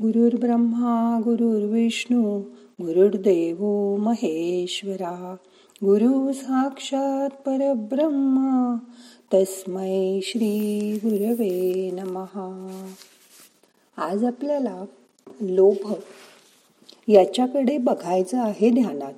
गुरुर्ब्रह्मा गुरुर्विष्णू गुरुर्देव महेश्वरा. गुरु साक्षात परब्रह्मा तस्मै श्री गुरवे नमहा आज आपल्याला लोभ याच्याकडे बघायचं आहे ध्यानात.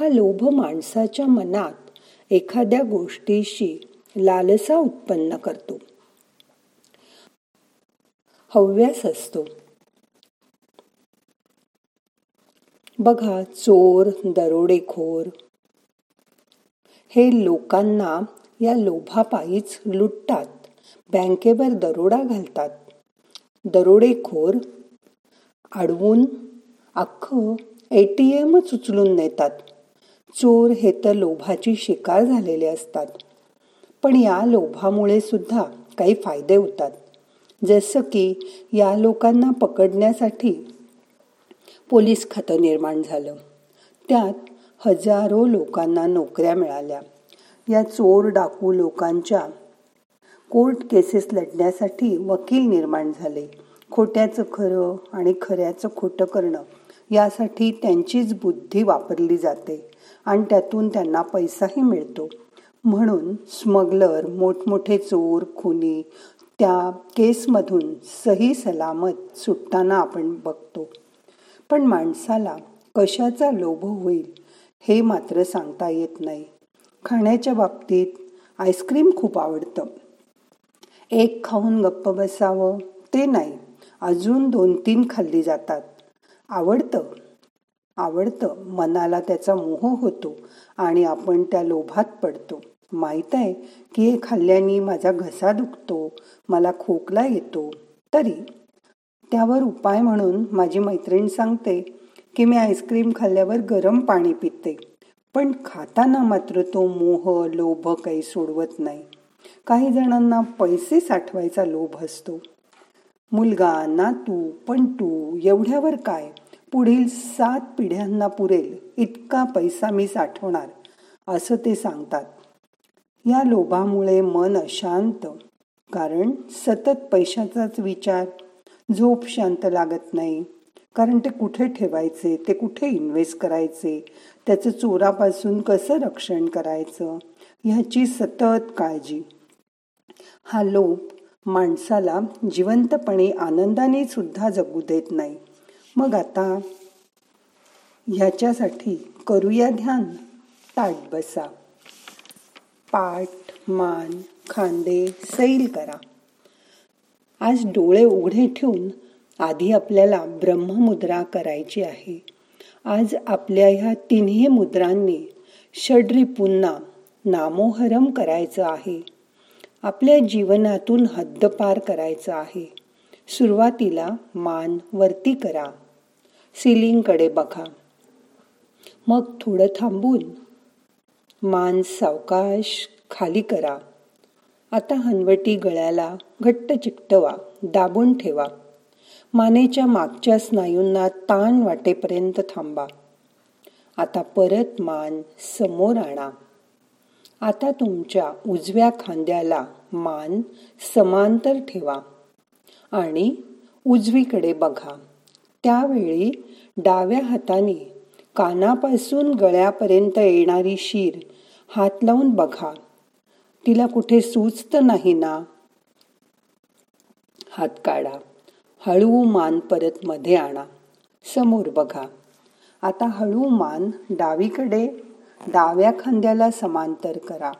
हा लोभ माणसाच्या मनात एखाद्या गोष्टीशी लालसा उत्पन्न करतो. हव्यास असतो. बघा चोर दरोडेखोर. हे लोकांना या लोभापायीच लुटतात. बँकेवर दरोडा घालतात. दरोडेखोर अडवून अख्खं एटीएमच उचलून नेतात. चोर हे तर लोभाची शिकार झालेले असतात. पण या लोभामुळे सुद्धा काही फायदे होतात. जसं की या लोकांना पकडण्यासाठी पोलीस खातं निर्माण झालं. त्यात हजारो लोकांना नोकऱ्या मिळाल्या. या चोर डाकू लोकांच्या कोर्ट केसेस लढण्यासाठी वकील निर्माण झाले. खोट्याचं खरं आणि खऱ्याचं खोटं करणं यासाठी त्यांचीच बुद्धी वापरली जाते आणि त्यातून त्यांना पैसाही मिळतो. म्हणून स्मगलर मोठमोठे चोर खुनी त्या केसमधून सही सलामत सुटताना आपण बघतो. पण माणसाला कशाचा लोभ होईल हे मात्र सांगता येत नाही. खाण्याच्या बाबतीत आईस्क्रीम खूप आवडतं. एक खाऊन गप्प बसावं ते नाही. अजून दोन तीन खाल्ली जातात. आवडतं? आवडतं. मनाला त्याचा मोह होतो आणि आपण त्या लोभात पडतो. माहीत आहे की हे खाल्ल्याने माझा घसा दुखतो मला खोकला येतो. तरी त्यावर उपाय म्हणून माझी मैत्रीण सांगते की मी आईस्क्रीम खाल्ल्यावर गरम पाणी पिते. पण खाताना मात्र तो मोह लोभ काही सोडवत नाही. काही जणांना पैसे साठवायचा लोभ असतो. मुलगा नातू पण तू एवढ्यावर काय? पुढील सात पिढ्यांना पुरेल इतका पैसा मी साठवणार असं ते सांगतात. या लोभामुळे मन अशांत कारण सतत पैशाचाच विचार झोप शांत लागत नाही. कारण ते कुठे ठेवायचे? ते कुठे इन्व्हेस्ट करायचे? त्याचं चोरापासून कसं रक्षण करायचं? ह्याची सतत काळजी. हा लोप माणसाला जिवंतपणे आनंदाने सुद्धा जगू देत नाही. मग आता ह्याच्यासाठी करूया ध्यान. ताट बसा. पाठ मान खांदे सैल करा. आज डोळे उघडे ठेवून आधी आपल्याला ब्रह्ममुद्रा करायची आहे. आज आपल्या ह्या तिन्ही मुद्रांनी षड्री पुन्हा नामोहरम करायचं आहे. आपल्या जीवनातून हद्दपार करायचं आहे. सुरुवातीला मान वरती करा. सिलिंगकडे बघा. मग थोडं थांबून मान सावकाश खाली करा. आता हनवटी गळ्याला घट्ट चिकटवा दाबून ठेवा. मानेच्या मागच्या स्नायूंना ताण वाटेपर्यंत थांबा. आता परत मान समोर आणा. आता तुमच्या उजव्या खांद्याला मान समांतर ठेवा आणि उजवीकडे बघा. त्यावेळी डाव्या हाताने कानापासून गळ्यापर्यंत येणारी शीर हात लावून बघा. तिला कुठे सुचत नाही ना. हात काढा. हळू मान परत मध्ये आणा. समोर बघा. आता हळू मान डावीकडे. डाव्या खांद्याला समांतर करा.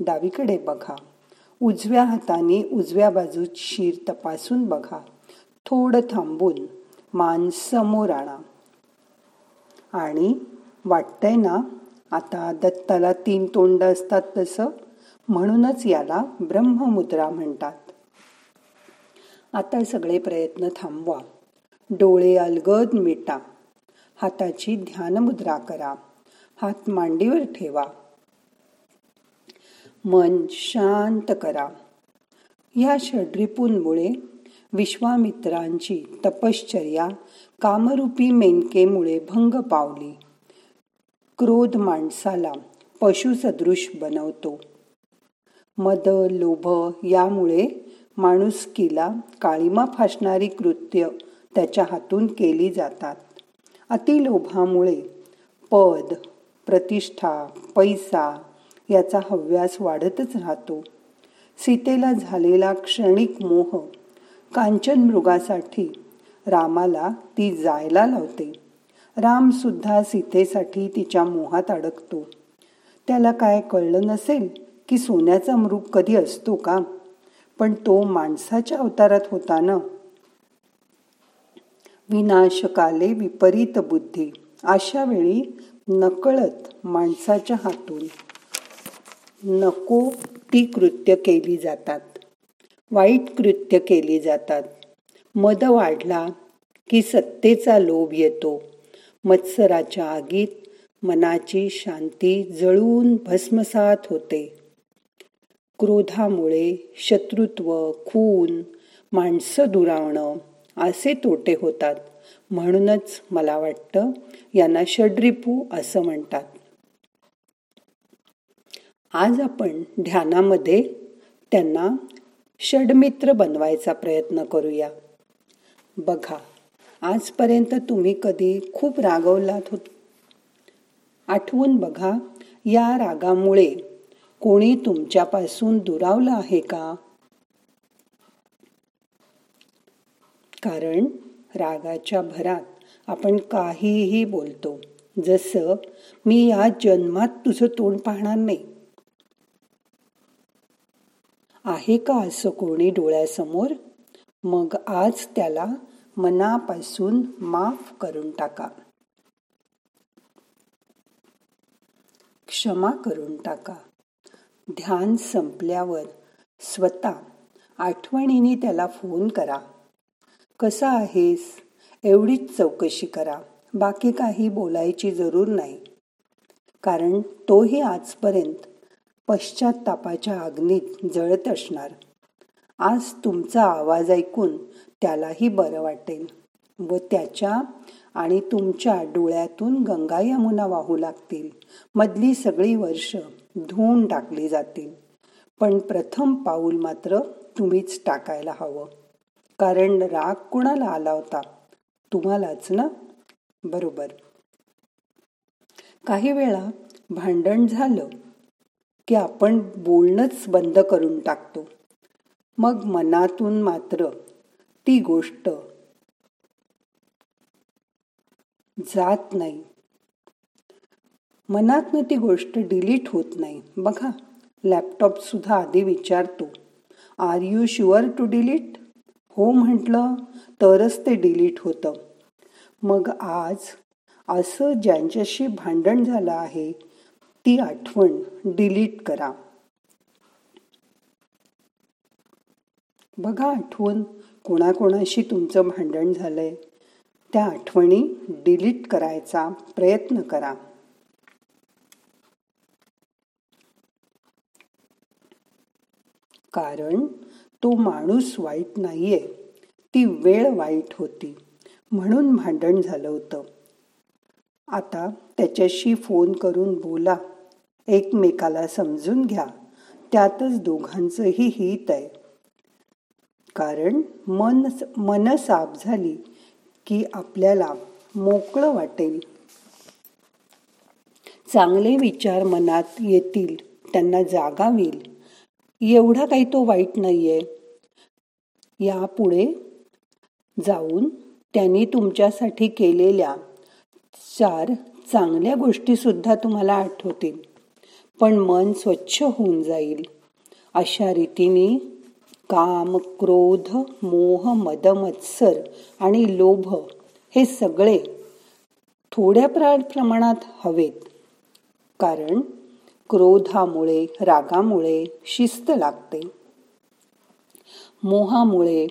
डावीकडे बघा. उजव्या हाताने उजव्या बाजू शीर तपासून बघा. थोडं थांबून मान समोर आणा. आणि वाटतंय ना आता दत्ताला तीन तोंड असतात तसं? म्हणूनच याला ब्रह्ममुद्रा म्हणतात. आता सगळे प्रयत्न थांबवा. डोळे अलगद मिटा. हाताची ध्यानमुद्रा करा. हात मांडीवर ठेवा. मन शांत करा. या षड्रिपूंमुळे विश्वामित्रांची तपश्चर्या कामरूपी मेनकेमुळे भंग पावली. क्रोध माणसाला पशुसदृश बनवतो. मद लोभ यामुळे माणुसकीला काळीमा फासणारी कृत्य त्याच्या हातून केली जातात. अतिलोभामुळे पद प्रतिष्ठा पैसा याचा हव्यास वाढतच राहतो. सीतेला झालेला क्षणिक मोह कांचन मृगासाठी रामाला ती जायला लावते. रामसुद्धा सीतेसाठी तिच्या मोहात अडकतो. त्याला काय कळलं नसेल? की सोन्याचा मृग कधी असतो का? पण तो माणसाच्या अवतारात होता ना? विनाशकाले विपरीत बुद्धी. अशा वेळी नकळत माणसाच्या हातून नको ती कृत्य केली जातात. वाईट कृत्य केली जातात. मद वाढला की सत्तेचा लोभ येतो. मत्सराच्या आगीत मनाची शांती जळून भस्मसात होते. क्रोधामुळे शत्रुत्व खून माणसं दुरावणं असे तोटे होतात. म्हणूनच मला वाटतं यांना षड्रिपू असं म्हणतात. आज आपण ध्यानामध्ये त्यांना षडमित्र बनवायचा प्रयत्न करूया. बघा आजपर्यंत तुम्ही कधी खूप रागवलात होत? आठवून बघा या रागामुळे कोणी तुमच्यापासून दुरावलं आहे का? कारण रागाच्या भरात आपण काहीही बोलतो. जसं मी या जन्मात तुझं तोंड पाहणार नाही. आहे का असं कोणी डोळ्यासमोर? मग आज त्याला मनापासून माफ करून टाका. क्षमा करून टाका. ध्यान संपल्यावर स्वतः आठवणीने त्याला फोन करा. कसा आहेस? एवढीच चौकशी करा. बाकी काही बोलायची जरूर नाही. कारण तोही आजपर्यंत पश्चातापाच्या अग्नीत जळत असणार. आज तुमचा आवाज ऐकून त्यालाही बरं वाटेल व त्याच्या आणि तुमच्या डोळ्यातून गंगा यमुना वाहू लागतील. मधली सगळी वर्ष धुवून टाकली जातील. पण प्रथम पाऊल मात्र तुम्हीच टाकायला हवं. कारण राग कुणाला आला होता? तुम्हालाच ना? बरोबर. काही वेळा भांडण झालं की आपण बोलणंच बंद करून टाकतो. मग मनातून मात्र ती गोष्ट जात नाही. मनातनं ती गोष्ट डिलीट होत नाही. बघा लॅपटॉप सुद्धा आधी विचारतो are you sure to delete हो म्हटलं तरच ते डिलीट होतं. मग आज असं ज्यांच्याशी भांडण झालं आहे ती आठवण डिलीट करा. बघा आठवण कोणाकोणाशी तुमचं भांडण झालंय त्या आठवणी डिलीट करायचा प्रयत्न करा. कारण तो माणूस वाईट नाहीये. ती वेळ वाईट होती. म्हणून भांडण झालं होतं. आता त्याच्याशी फोन करून बोला. एकमेकाला समजून घ्या. त्यातच दोघांचंही हित आहे. कारण मन मन साफ झाली की आपल्याला मोकळं वाटेल. चांगले विचार मनात येतील. त्यांना जागावील. एवढा काही तो वाईट नाहीये. यापुढे जाऊन त्यांनी तुमच्यासाठी केलेल्या चार चांगल्या गोष्टीसुद्धा तुम्हाला आठवतील. पण मन स्वच्छ होऊन जाईल. अशा रीतीने काम क्रोध मोह मद मत्सर आणि लोभ हे सगळे थोड्या प्रमाणात हवेत. कारण क्रोधामुळे रागामुळे शिस्त लागते. मोहामुळे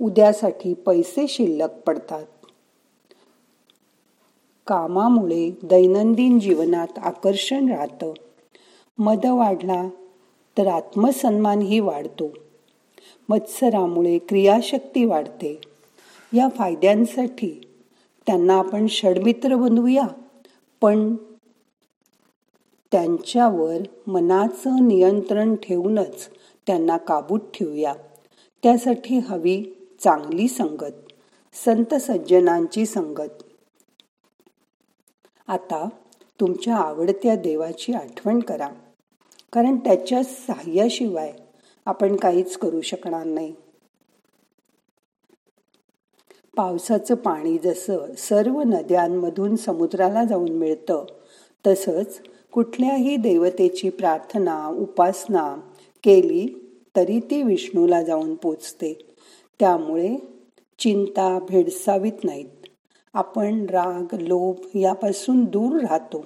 उद्यासाठी पैसे शिल्लक पडतात. कामामुळे दैनंदिन जीवनात आकर्षण राहतं. मद वाढला तर आत्मसन्मानही वाढतो. मत्सरामुळे क्रियाशक्ती वाढते. या फायद्यांसाठी त्यांना आपण षडमित्र बनवूया. पण त्यांच्यावर मनाचं नियंत्रण ठेवूनच त्यांना काबूत ठेवूया. त्यासाठी हवी चांगली संगत संत सज्जनांची संगत. आता तुमच्या आवडत्या देवाची आठवण करा. कारण त्याच्या साह्याशिवाय आपण काहीच करू शकणार नाही. पावसाचं पाणी जसं सर्व नद्यांमधून समुद्राला जाऊन मिळतं तसंच कुठल्याही देवतेची प्रार्थना उपासना केली तरी ती विष्णूला जाऊन पोचते. त्यामुळे चिंता भेडसावीत नाहीत. आपण राग लोभ यापासून दूर राहतो.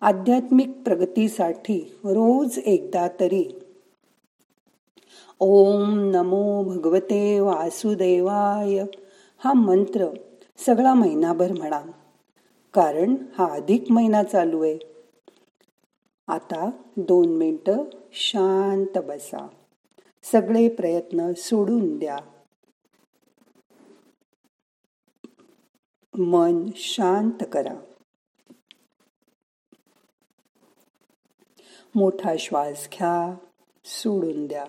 आध्यात्मिक प्रगतीसाठी रोज एकदा तरी ओम नमो भगवते वासुदेवाय हा मंत्र सगळा महिनाभर म्हणा. कारण हा अधिक महिना चालू आहे. आता दोन मिनटं शांत बसा. सगळे प्रयत्न सोडून द्या. मन शांत करा. मोठा श्वास घ्या सोडून द्या.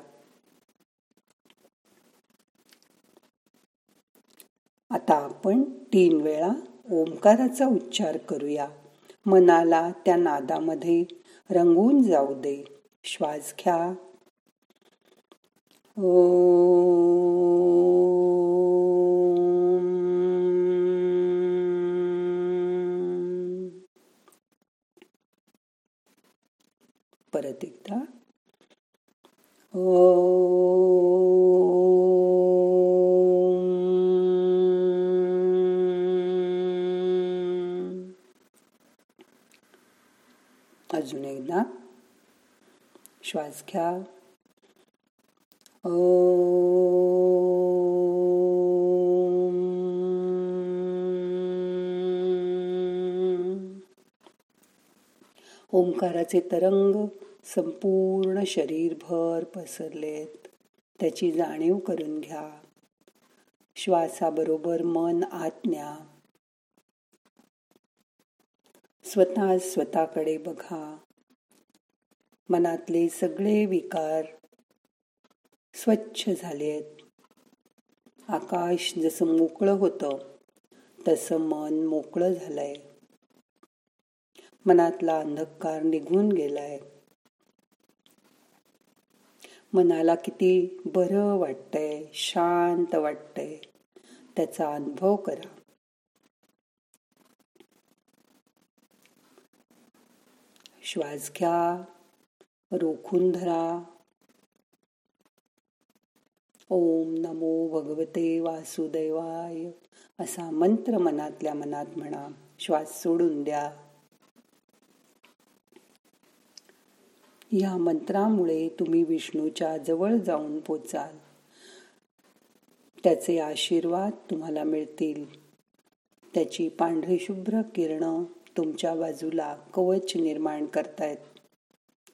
आता आपण तीन वेळा ओंकाराचा उच्चार करूया. मनाला त्या नादामध्ये रंगून जाऊ दे. श्वास घ्या. ओ परत एकदा. ओ अजून श्वास घ्या. ओंकाराचे तरंग संपूर्ण शरीरभर पसरलेत. त्याची जाणीव करून घ्या. श्वासाबरोबर मन आत्म्या स्वतः स्वतःकडे बघा. मनातले सगळे विकार स्वच्छ झाले आहेत. आकाश जसं मोकळं होतं तसं मन मोकळं झालंय. मनातला अंधकार निघून गेलाय. मनाला किती बरं वाटतंय शांत वाटतंय त्याचा अनुभव करा. श्वास घ्या. रोखून धरा. ओम नमो भगवते वासुदेवाय. असा मंत्र मनातल्या मनात म्हणा श्वास सोडून द्या. या मंत्रामुळे तुम्ही विष्णूच्या जवळ जाऊन पोचाल. त्याचे आशीर्वाद तुम्हाला मिळतील. त्याची पांढरी शुभ्र किरण तुमच्या बाजूला कवच निर्माण करतायत.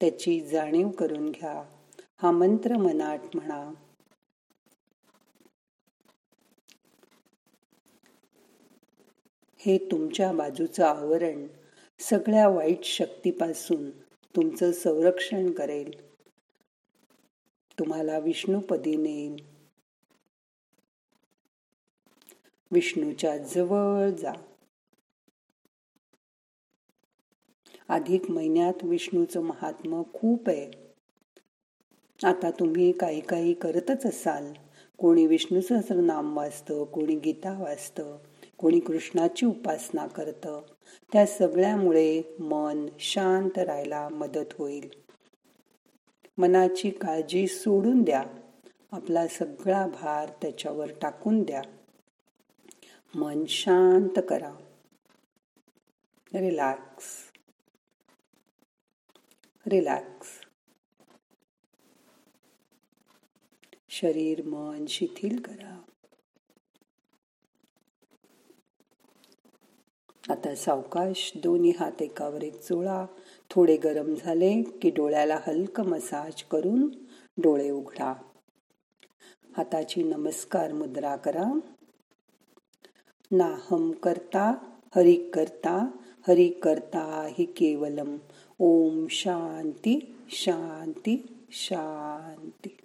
त्याची जाणीव करून घ्या. हा मंत्र मनात म्हणा. हे तुमच्या बाजूचं आवरण सगळ्या वाईट शक्तीपासून तुमचं संरक्षण करेल. तुम्हाला विष्णुपदी नेईल. विष्णूच्या जवळ जा. अधिक महिन्यात विष्णूचं महात्म खूप आहे. आता तुम्ही काही काही करतच असाल. कोणी विष्णू सहस्रनाम वाचतं कोणी गीता वाचतं कोणी कृष्णाची उपासना करतं. त्या सगळ्यामुळे मन शांत राहायला मदत होईल. मनाची काळजी सोडून द्या. आपला सगळा भार त्याच्यावर टाकून द्या. मन शांत करा. रिलॅक्स. रिलॅक्स शरीर मन शिथिल करा. आता सावकाश दोन्ही हात एकावर एक चोळा थोडे गरम झाले की डोळ्याला हलक मसाज करून डोळे उघडा. हाताची नमस्कार मुद्रा करा. नाहम करता हरिक करता हरि करता हि केवलम. ओम शांती शांती शांती.